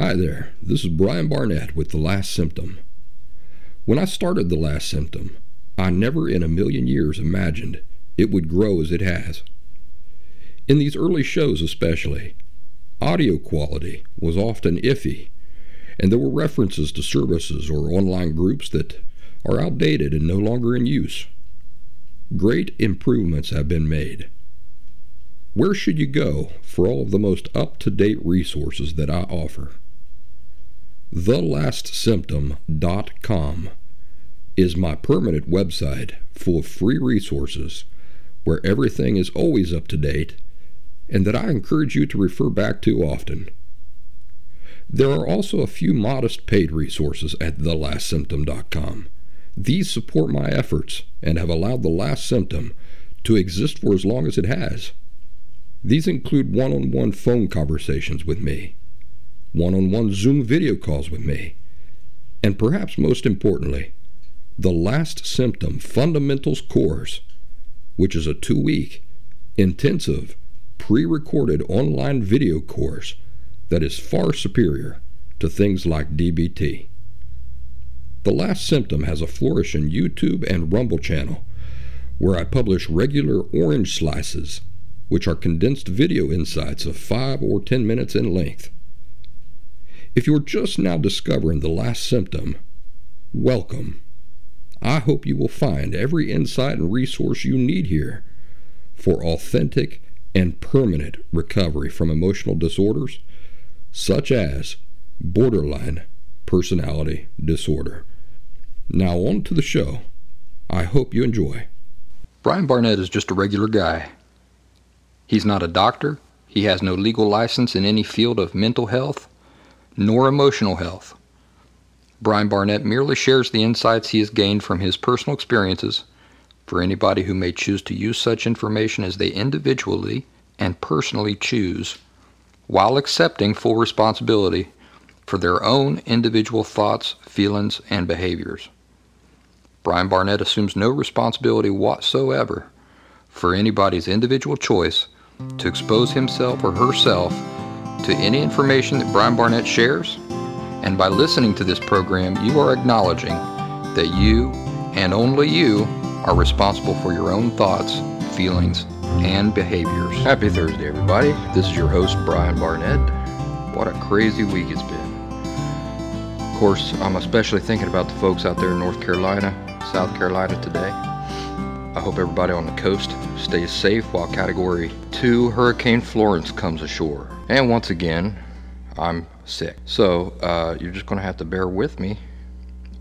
Hi there, this is Brian Barnett with The Last Symptom. When I started The Last Symptom, I never in a million years imagined it would grow as it has. In these early shows, especially, audio quality was often iffy, and there were references to services or online groups that are outdated and no longer in use. Great improvements have been made. Where should you go for all of the most up to date resources that I offer? TheLastSymptom.com is my permanent website full of free resources where everything is always up to date and that I encourage you to refer back to often. There are also a few modest paid resources at thelastsymptom.com. These support my efforts and have allowed The Last Symptom to exist for as long as it has. These include one on one phone conversations with me, one on one Zoom video calls with me, and perhaps most importantly, the Last Symptom Fundamentals course, which is a two week, intensive, pre recorded online video course that is far superior to things like DBT. The Last Symptom has a flourishing YouTube and Rumble channel where I publish regular orange slices, which are condensed video insights of 5 or 10 minutes in length. If you're just now discovering The Last Symptom, welcome. I hope you will find every insight and resource you need here for authentic and permanent recovery from emotional disorders such as borderline personality disorder. Now, on to the show. I hope you enjoy. Brian Barnett is just a regular guy. He's not a doctor, he has no legal license in any field of mental health nor emotional health. Brian Barnett merely shares the insights he has gained from his personal experiences for anybody who may choose to use such information as they individually and personally choose, while accepting full responsibility for their own individual thoughts, feelings, and behaviors. Brian Barnett assumes no responsibility whatsoever for anybody's individual choice to expose himself or herself to any information that Brian Barnett shares. And by listening to this program, you are acknowledging that you and only you are responsible for your own thoughts, feelings, and behaviors. Happy Thursday, everybody. This is your host, Brian Barnett. What a crazy week it's been. Of course, I'm especially thinking about the folks out there in North Carolina, South Carolina today. I hope everybody on the coast stays safe while Category 2 Hurricane Florence comes ashore. And once again, I'm sick. So uh, you're just going to have to bear with me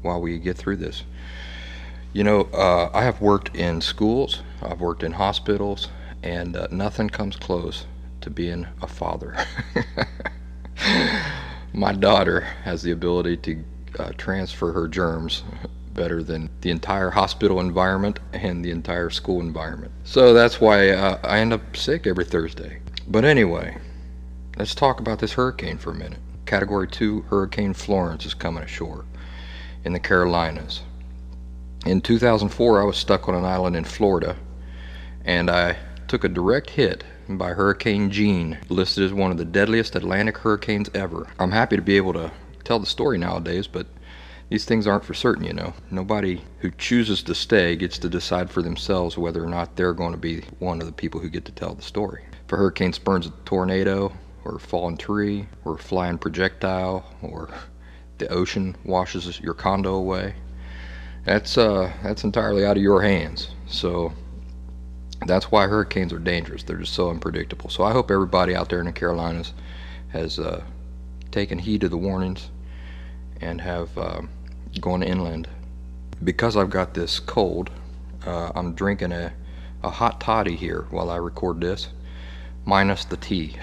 while we get through this. You know, uh, I have worked in schools, I've worked in hospitals, and uh, nothing comes close to being a father. My daughter has the ability to uh, transfer her germs better than the entire hospital environment and the entire school environment. So that's why uh, I end up sick every Thursday. But anyway, let's talk about this hurricane for a minute. Category 2 Hurricane Florence is coming ashore in the Carolinas. In 2004, I was stuck on an island in Florida and I took a direct hit by Hurricane Jeanne, listed as one of the deadliest Atlantic hurricanes ever. I'm happy to be able to tell the story nowadays, but these things aren't for certain, you know. Nobody who chooses to stay gets to decide for themselves whether or not they're going to be one of the people who get to tell the story. If a hurricane spurns a tornado, or fallen tree, or flying projectile, or the ocean washes your condo away, that's uh, that's entirely out of your hands. So that's why hurricanes are dangerous. They're just so unpredictable. So I hope everybody out there in the Carolinas has uh, taken heed of the warnings and have uh, gone inland. Because I've got this cold, uh, I'm drinking a, a hot toddy here while I record this, minus the T.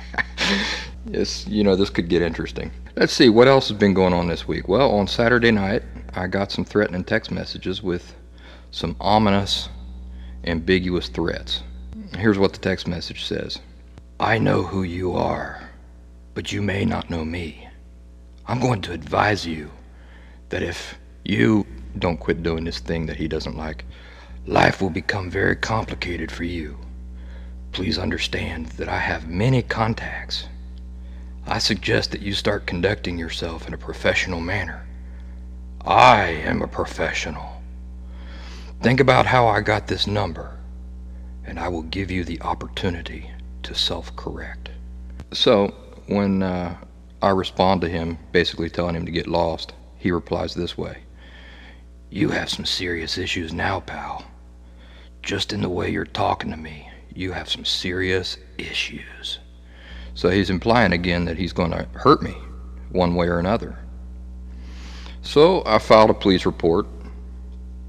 yes, you know, this could get interesting. Let's see, what else has been going on this week? Well, on Saturday night, I got some threatening text messages with some ominous, ambiguous threats. Here's what the text message says I know who you are, but you may not know me. I'm going to advise you that if you don't quit doing this thing that he doesn't like, life will become very complicated for you. Please understand that I have many contacts. I suggest that you start conducting yourself in a professional manner. I am a professional. Think about how I got this number, and I will give you the opportunity to self correct. So, when uh, I respond to him, basically telling him to get lost, he replies this way You have some serious issues now, pal. Just in the way you're talking to me, you have some serious issues. So he's implying again that he's going to hurt me one way or another. So I filed a police report.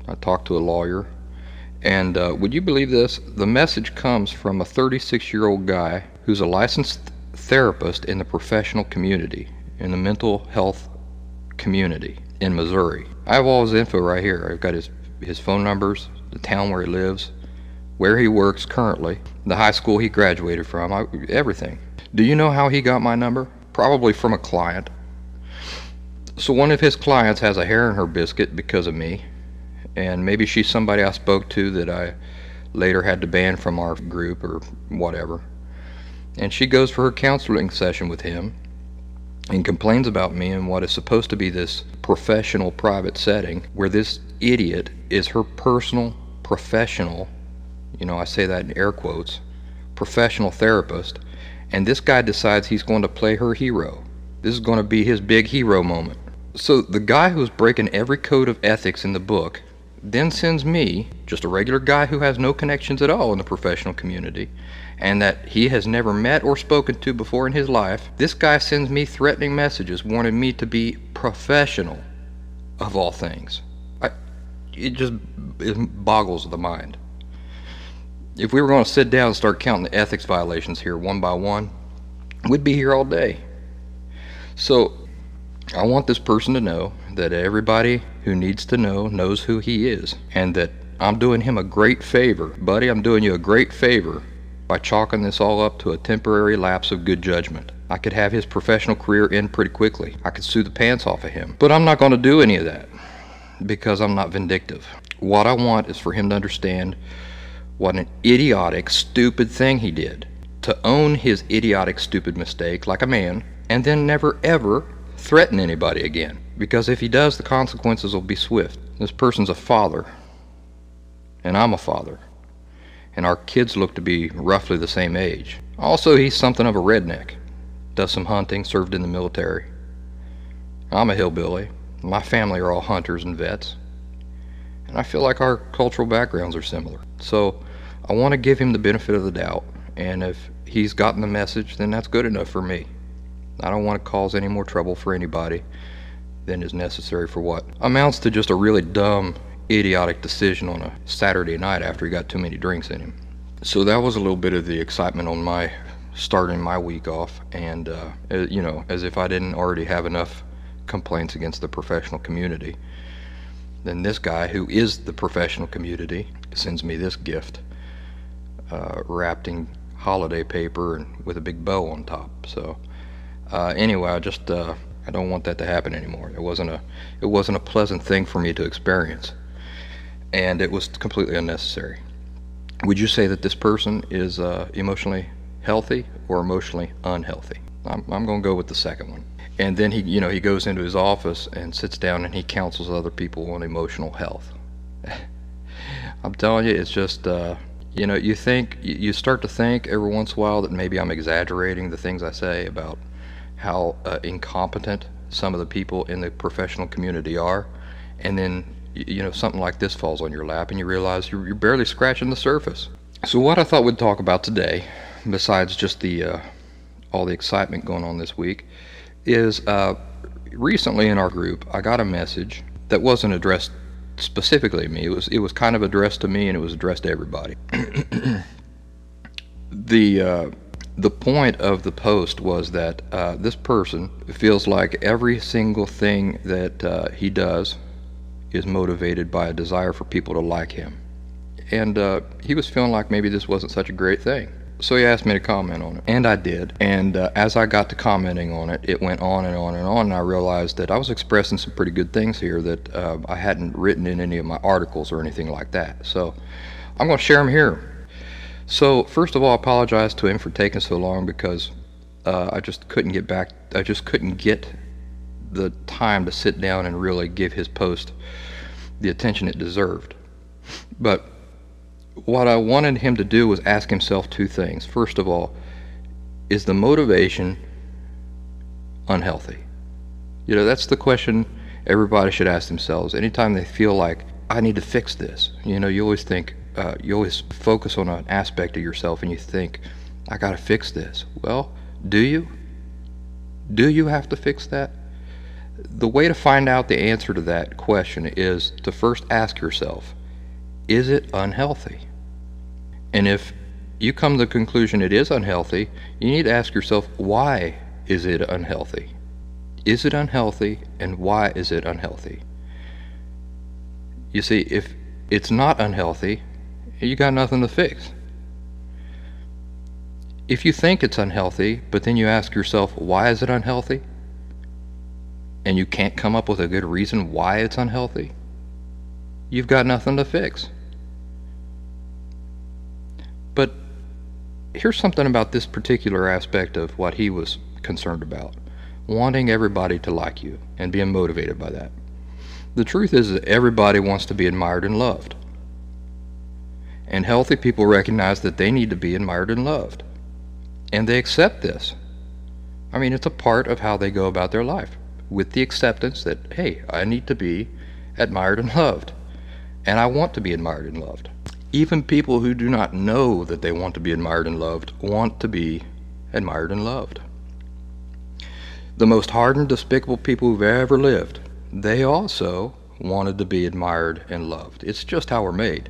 I talked to a lawyer. And uh, would you believe this? The message comes from a 36 year old guy who's a licensed therapist in the professional community, in the mental health community in Missouri. I have all his info right here. I've got his, his phone numbers, the town where he lives, where he works currently, the high school he graduated from, I, everything. Do you know how he got my number? Probably from a client. So one of his clients has a hair in her biscuit because of me, and maybe she's somebody I spoke to that I later had to ban from our group or whatever. And she goes for her counseling session with him and complains about me in what is supposed to be this professional private setting where this idiot is her personal professional, you know, I say that in air quotes, professional therapist, and this guy decides he's going to play her hero. This is going to be his big hero moment. So the guy who's breaking every code of ethics in the book then sends me, just a regular guy who has no connections at all in the professional community, and that he has never met or spoken to before in his life, this guy sends me threatening messages wanting me to be professional of all things. I, it just it boggles the mind. If we were going to sit down and start counting the ethics violations here one by one, we'd be here all day. So I want this person to know that everybody who needs to know knows who he is, and that I'm doing him a great favor. Buddy, I'm doing you a great favor by chalking this all up to a temporary lapse of good judgment. I could have his professional career end pretty quickly. I could sue the pants off of him. But I'm not going to do any of that because I'm not vindictive. What I want is for him to understand what an idiotic, stupid thing he did. To own his idiotic, stupid mistake like a man, and then never ever threaten anybody again. Because if he does, the consequences will be swift. This person's a father, and I'm a father, and our kids look to be roughly the same age. Also, he's something of a redneck. Does some hunting, served in the military. I'm a hillbilly. My family are all hunters and vets. And I feel like our cultural backgrounds are similar. So I want to give him the benefit of the doubt. And if he's gotten the message, then that's good enough for me. I don't want to cause any more trouble for anybody than is necessary for what amounts to just a really dumb, idiotic decision on a Saturday night after he got too many drinks in him. So that was a little bit of the excitement on my starting my week off, and uh, you know, as if I didn't already have enough complaints against the professional community. Then this guy, who is the professional community, sends me this gift, uh, wrapped in holiday paper and with a big bow on top. So uh, anyway, I just uh, I don't want that to happen anymore. It wasn't a it wasn't a pleasant thing for me to experience, and it was completely unnecessary. Would you say that this person is uh, emotionally healthy or emotionally unhealthy? I'm, I'm going to go with the second one. And then he, you know, he goes into his office and sits down and he counsels other people on emotional health. I'm telling you, it's just, uh, you know, you think, you start to think every once in a while that maybe I'm exaggerating the things I say about how uh, incompetent some of the people in the professional community are, and then you know something like this falls on your lap, and you realize you're, you're barely scratching the surface. So what I thought we'd talk about today, besides just the uh, all the excitement going on this week, is uh, recently in our group I got a message that wasn't addressed specifically me. It was it was kind of addressed to me, and it was addressed to everybody. the uh, the point of the post was that uh, this person feels like every single thing that uh, he does is motivated by a desire for people to like him. And uh, he was feeling like maybe this wasn't such a great thing. So he asked me to comment on it, and I did. And uh, as I got to commenting on it, it went on and on and on, and I realized that I was expressing some pretty good things here that uh, I hadn't written in any of my articles or anything like that. So I'm going to share them here. So, first of all, I apologize to him for taking so long because uh, I just couldn't get back. I just couldn't get the time to sit down and really give his post the attention it deserved. But what I wanted him to do was ask himself two things. First of all, is the motivation unhealthy? You know, that's the question everybody should ask themselves. Anytime they feel like, I need to fix this, you know, you always think, uh, you always focus on an aspect of yourself and you think, I got to fix this. Well, do you? Do you have to fix that? The way to find out the answer to that question is to first ask yourself, is it unhealthy? And if you come to the conclusion it is unhealthy, you need to ask yourself, why is it unhealthy? Is it unhealthy and why is it unhealthy? You see, if it's not unhealthy, you got nothing to fix. If you think it's unhealthy, but then you ask yourself, why is it unhealthy? And you can't come up with a good reason why it's unhealthy, you've got nothing to fix. But here's something about this particular aspect of what he was concerned about wanting everybody to like you and being motivated by that. The truth is that everybody wants to be admired and loved. And healthy people recognize that they need to be admired and loved. And they accept this. I mean, it's a part of how they go about their life, with the acceptance that, hey, I need to be admired and loved. And I want to be admired and loved. Even people who do not know that they want to be admired and loved want to be admired and loved. The most hardened, despicable people who've ever lived, they also wanted to be admired and loved. It's just how we're made.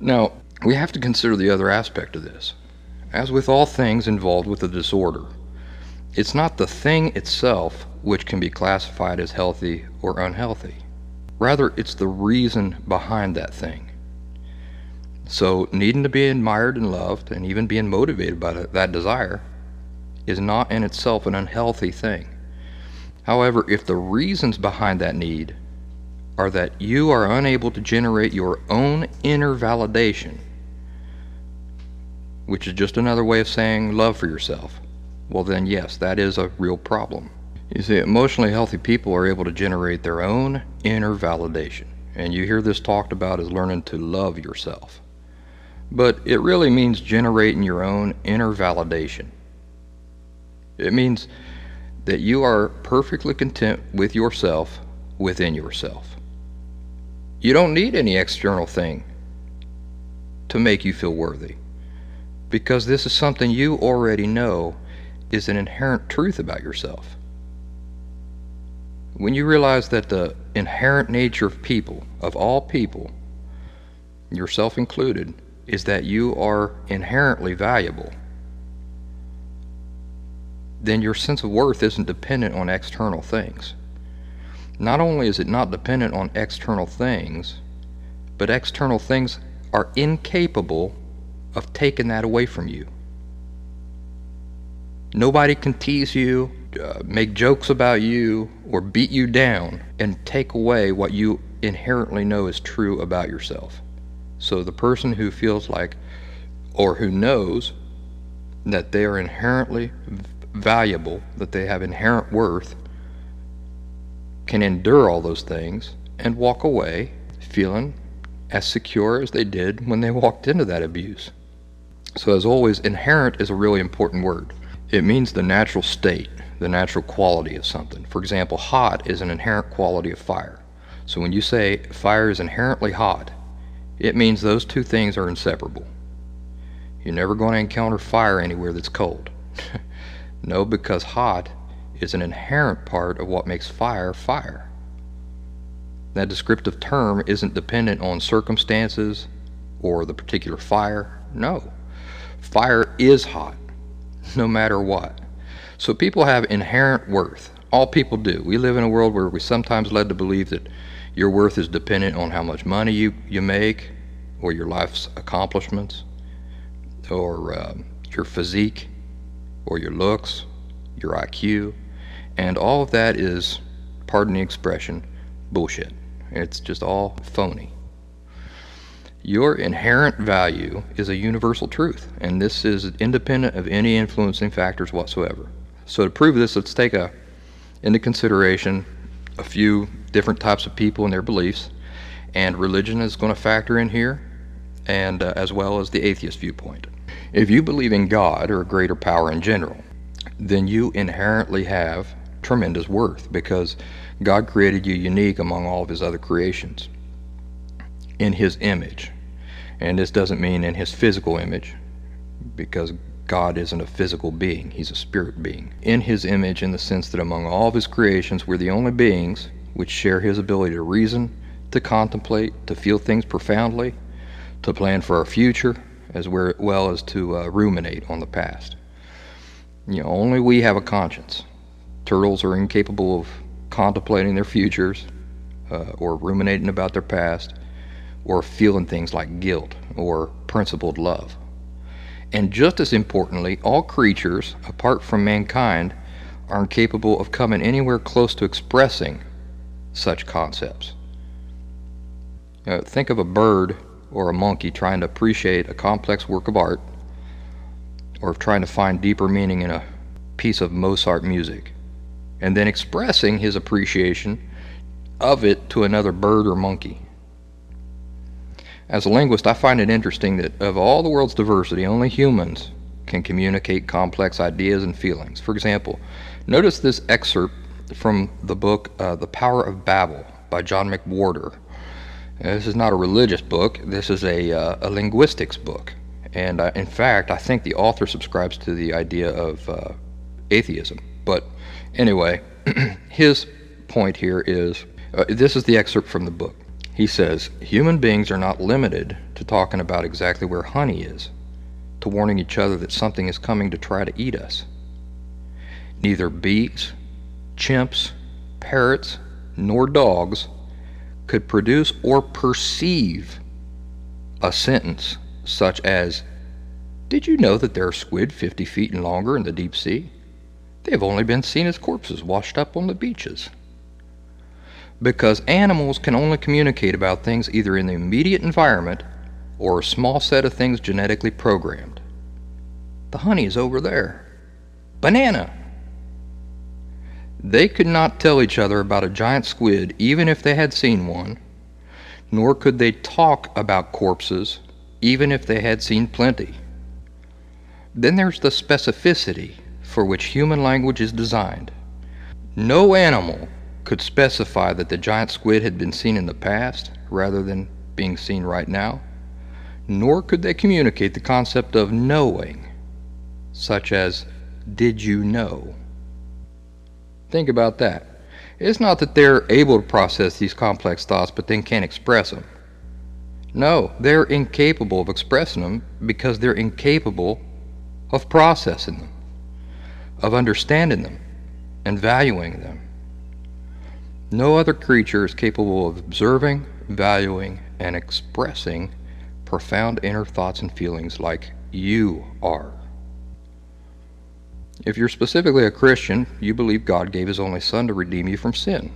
Now, we have to consider the other aspect of this. As with all things involved with a disorder, it's not the thing itself which can be classified as healthy or unhealthy. Rather, it's the reason behind that thing. So, needing to be admired and loved, and even being motivated by that desire, is not in itself an unhealthy thing. However, if the reasons behind that need are that you are unable to generate your own inner validation, which is just another way of saying love for yourself, well, then, yes, that is a real problem. You see, emotionally healthy people are able to generate their own inner validation. And you hear this talked about as learning to love yourself but it really means generating your own inner validation. It means that you are perfectly content with yourself within yourself. You don't need any external thing to make you feel worthy because this is something you already know is an inherent truth about yourself. When you realize that the inherent nature of people, of all people, yourself included, is that you are inherently valuable, then your sense of worth isn't dependent on external things. Not only is it not dependent on external things, but external things are incapable of taking that away from you. Nobody can tease you, uh, make jokes about you, or beat you down and take away what you inherently know is true about yourself. So the person who feels like or who knows that they are inherently valuable, that they have inherent worth, can endure all those things and walk away feeling as secure as they did when they walked into that abuse. So, as always, inherent is a really important word. It means the natural state, the natural quality of something. For example, hot is an inherent quality of fire. So, when you say fire is inherently hot, it means those two things are inseparable. You're never going to encounter fire anywhere that's cold. no, because hot is an inherent part of what makes fire fire. That descriptive term isn't dependent on circumstances or the particular fire. No. Fire is hot, no matter what. So people have inherent worth. All people do. We live in a world where we're sometimes led to believe that your worth is dependent on how much money you, you make, or your life's accomplishments, or um, your physique, or your looks, your IQ. And all of that is, pardon the expression, bullshit. It's just all phony. Your inherent value is a universal truth, and this is independent of any influencing factors whatsoever. So to prove this, let's take a, into consideration a few different types of people and their beliefs, and religion is going to factor in here, and uh, as well as the atheist viewpoint. If you believe in God or a greater power in general, then you inherently have tremendous worth because God created you unique among all of His other creations in His image. And this doesn't mean in His physical image because God isn't a physical being, He's a spirit being. In His image, in the sense that among all of His creations, we're the only beings which share His ability to reason, to contemplate, to feel things profoundly, to plan for our future, as well as to uh, ruminate on the past. You know, only we have a conscience. Turtles are incapable of contemplating their futures uh, or ruminating about their past or feeling things like guilt or principled love. And just as importantly, all creatures, apart from mankind, are incapable of coming anywhere close to expressing such concepts. Uh, think of a bird or a monkey trying to appreciate a complex work of art or trying to find deeper meaning in a piece of Mozart music and then expressing his appreciation of it to another bird or monkey. As a linguist, I find it interesting that of all the world's diversity, only humans can communicate complex ideas and feelings. For example, notice this excerpt from the book uh, The Power of Babel by John McWhorter. this is not a religious book, this is a, uh, a linguistics book. And uh, in fact, I think the author subscribes to the idea of uh, atheism. But anyway, his point here is uh, this is the excerpt from the book. He says, Human beings are not limited to talking about exactly where honey is, to warning each other that something is coming to try to eat us. Neither bees, chimps, parrots, nor dogs could produce or perceive a sentence such as, Did you know that there are squid 50 feet and longer in the deep sea? They have only been seen as corpses washed up on the beaches. Because animals can only communicate about things either in the immediate environment or a small set of things genetically programmed. The honey is over there. Banana! They could not tell each other about a giant squid even if they had seen one, nor could they talk about corpses even if they had seen plenty. Then there's the specificity for which human language is designed. No animal could specify that the giant squid had been seen in the past rather than being seen right now, nor could they communicate the concept of knowing, such as, Did you know? Think about that. It's not that they're able to process these complex thoughts but then can't express them. No, they're incapable of expressing them because they're incapable of processing them, of understanding them, and valuing them. No other creature is capable of observing, valuing, and expressing profound inner thoughts and feelings like you are. If you're specifically a Christian, you believe God gave His only Son to redeem you from sin.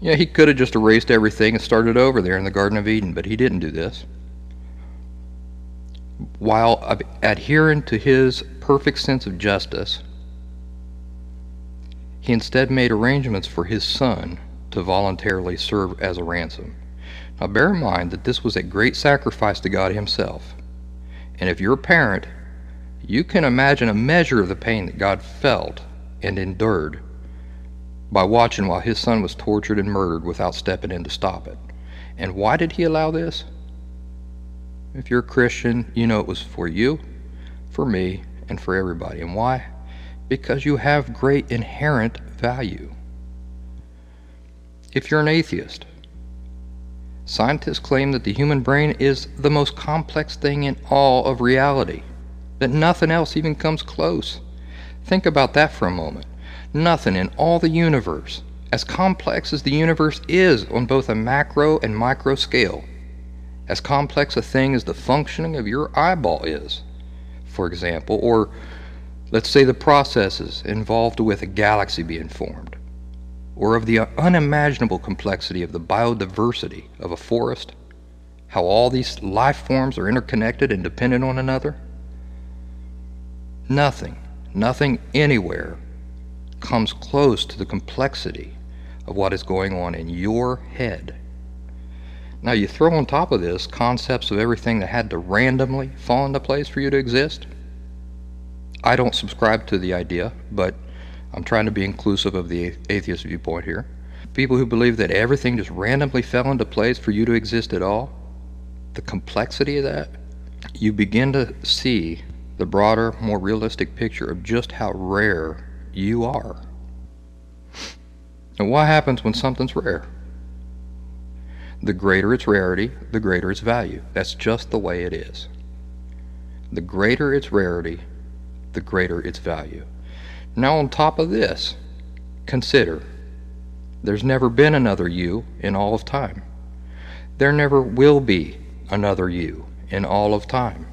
Yeah, he could have just erased everything and started over there in the Garden of Eden, but he didn't do this. While adhering to his perfect sense of justice, he instead made arrangements for his son to voluntarily serve as a ransom. Now, bear in mind that this was a great sacrifice to God Himself. And if you're a parent, you can imagine a measure of the pain that God felt and endured by watching while his son was tortured and murdered without stepping in to stop it. And why did he allow this? If you're a Christian, you know it was for you, for me, and for everybody. And why? Because you have great inherent value. If you're an atheist, scientists claim that the human brain is the most complex thing in all of reality, that nothing else even comes close. Think about that for a moment nothing in all the universe, as complex as the universe is on both a macro and micro scale, as complex a thing as the functioning of your eyeball is, for example, or let's say the processes involved with a galaxy being formed, or of the unimaginable complexity of the biodiversity of a forest, how all these life forms are interconnected and dependent on another? Nothing, nothing anywhere comes close to the complexity of what is going on in your head. Now, you throw on top of this concepts of everything that had to randomly fall into place for you to exist. I don't subscribe to the idea, but I'm trying to be inclusive of the atheist viewpoint here. People who believe that everything just randomly fell into place for you to exist at all, the complexity of that, you begin to see the broader, more realistic picture of just how rare you are. And what happens when something's rare? The greater its rarity, the greater its value. That's just the way it is. The greater its rarity, the greater its value. Now, on top of this, consider there's never been another you in all of time. There never will be another you in all of time.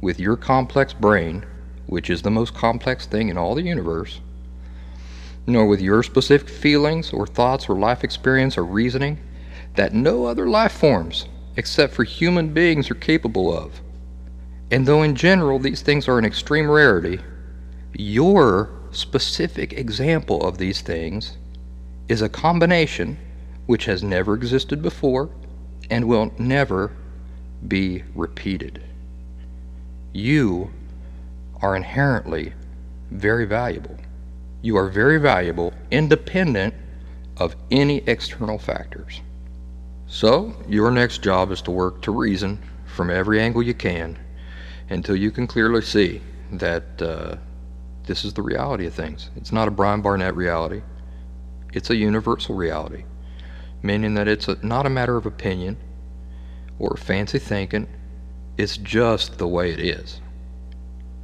With your complex brain, which is the most complex thing in all the universe, nor with your specific feelings or thoughts or life experience or reasoning that no other life forms except for human beings are capable of. And though in general these things are an extreme rarity, your specific example of these things is a combination which has never existed before and will never be repeated. You are inherently very valuable. You are very valuable independent of any external factors. So, your next job is to work to reason from every angle you can until you can clearly see that uh, this is the reality of things. It's not a Brian Barnett reality, it's a universal reality, meaning that it's a, not a matter of opinion or fancy thinking, it's just the way it is.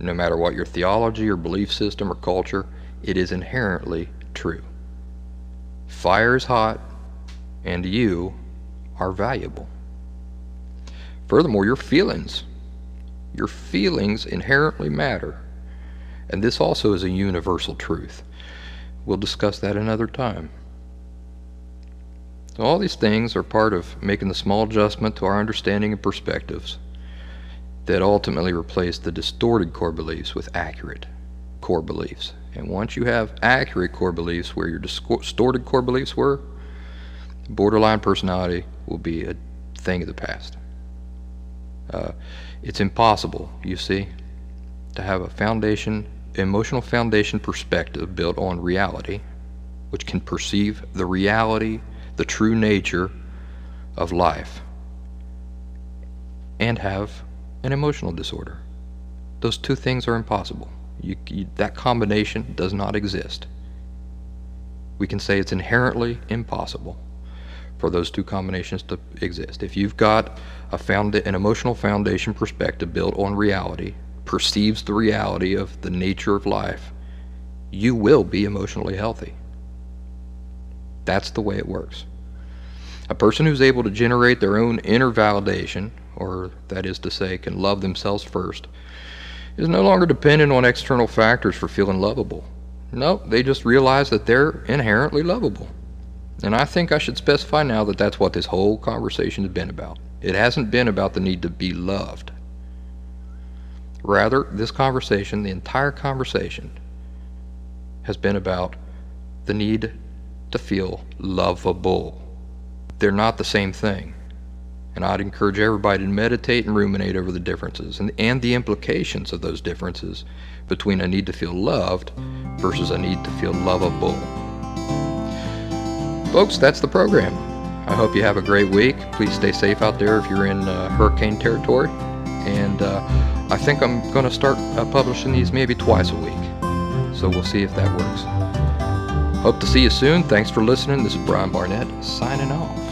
No matter what your theology or belief system or culture, it is inherently true. Fire is hot, and you are valuable. Furthermore, your feelings. Your feelings inherently matter and this also is a universal truth. We'll discuss that another time. So all these things are part of making the small adjustment to our understanding and perspectives that ultimately replace the distorted core beliefs with accurate core beliefs. And once you have accurate core beliefs where your distorted core beliefs were, borderline personality will be a thing of the past. Uh, it's impossible, you see, to have a foundation emotional foundation perspective built on reality, which can perceive the reality, the true nature of life, and have an emotional disorder. Those two things are impossible. You, you, that combination does not exist. We can say it's inherently impossible for those two combinations to exist. If you've got a found, an emotional foundation perspective built on reality, perceives the reality of the nature of life, you will be emotionally healthy. That's the way it works. A person who's able to generate their own inner validation, or that is to say, can love themselves first, is no longer dependent on external factors for feeling lovable. No, they just realize that they're inherently lovable. And I think I should specify now that that's what this whole conversation has been about. It hasn't been about the need to be loved. Rather, this conversation, the entire conversation, has been about the need to feel lovable. They're not the same thing. And I'd encourage everybody to meditate and ruminate over the differences and, and the implications of those differences between a need to feel loved versus a need to feel lovable. Folks, that's the program. I hope you have a great week. Please stay safe out there if you're in uh, hurricane territory. And uh, I think I'm going to start uh, publishing these maybe twice a week. So we'll see if that works. Hope to see you soon. Thanks for listening. This is Brian Barnett signing off.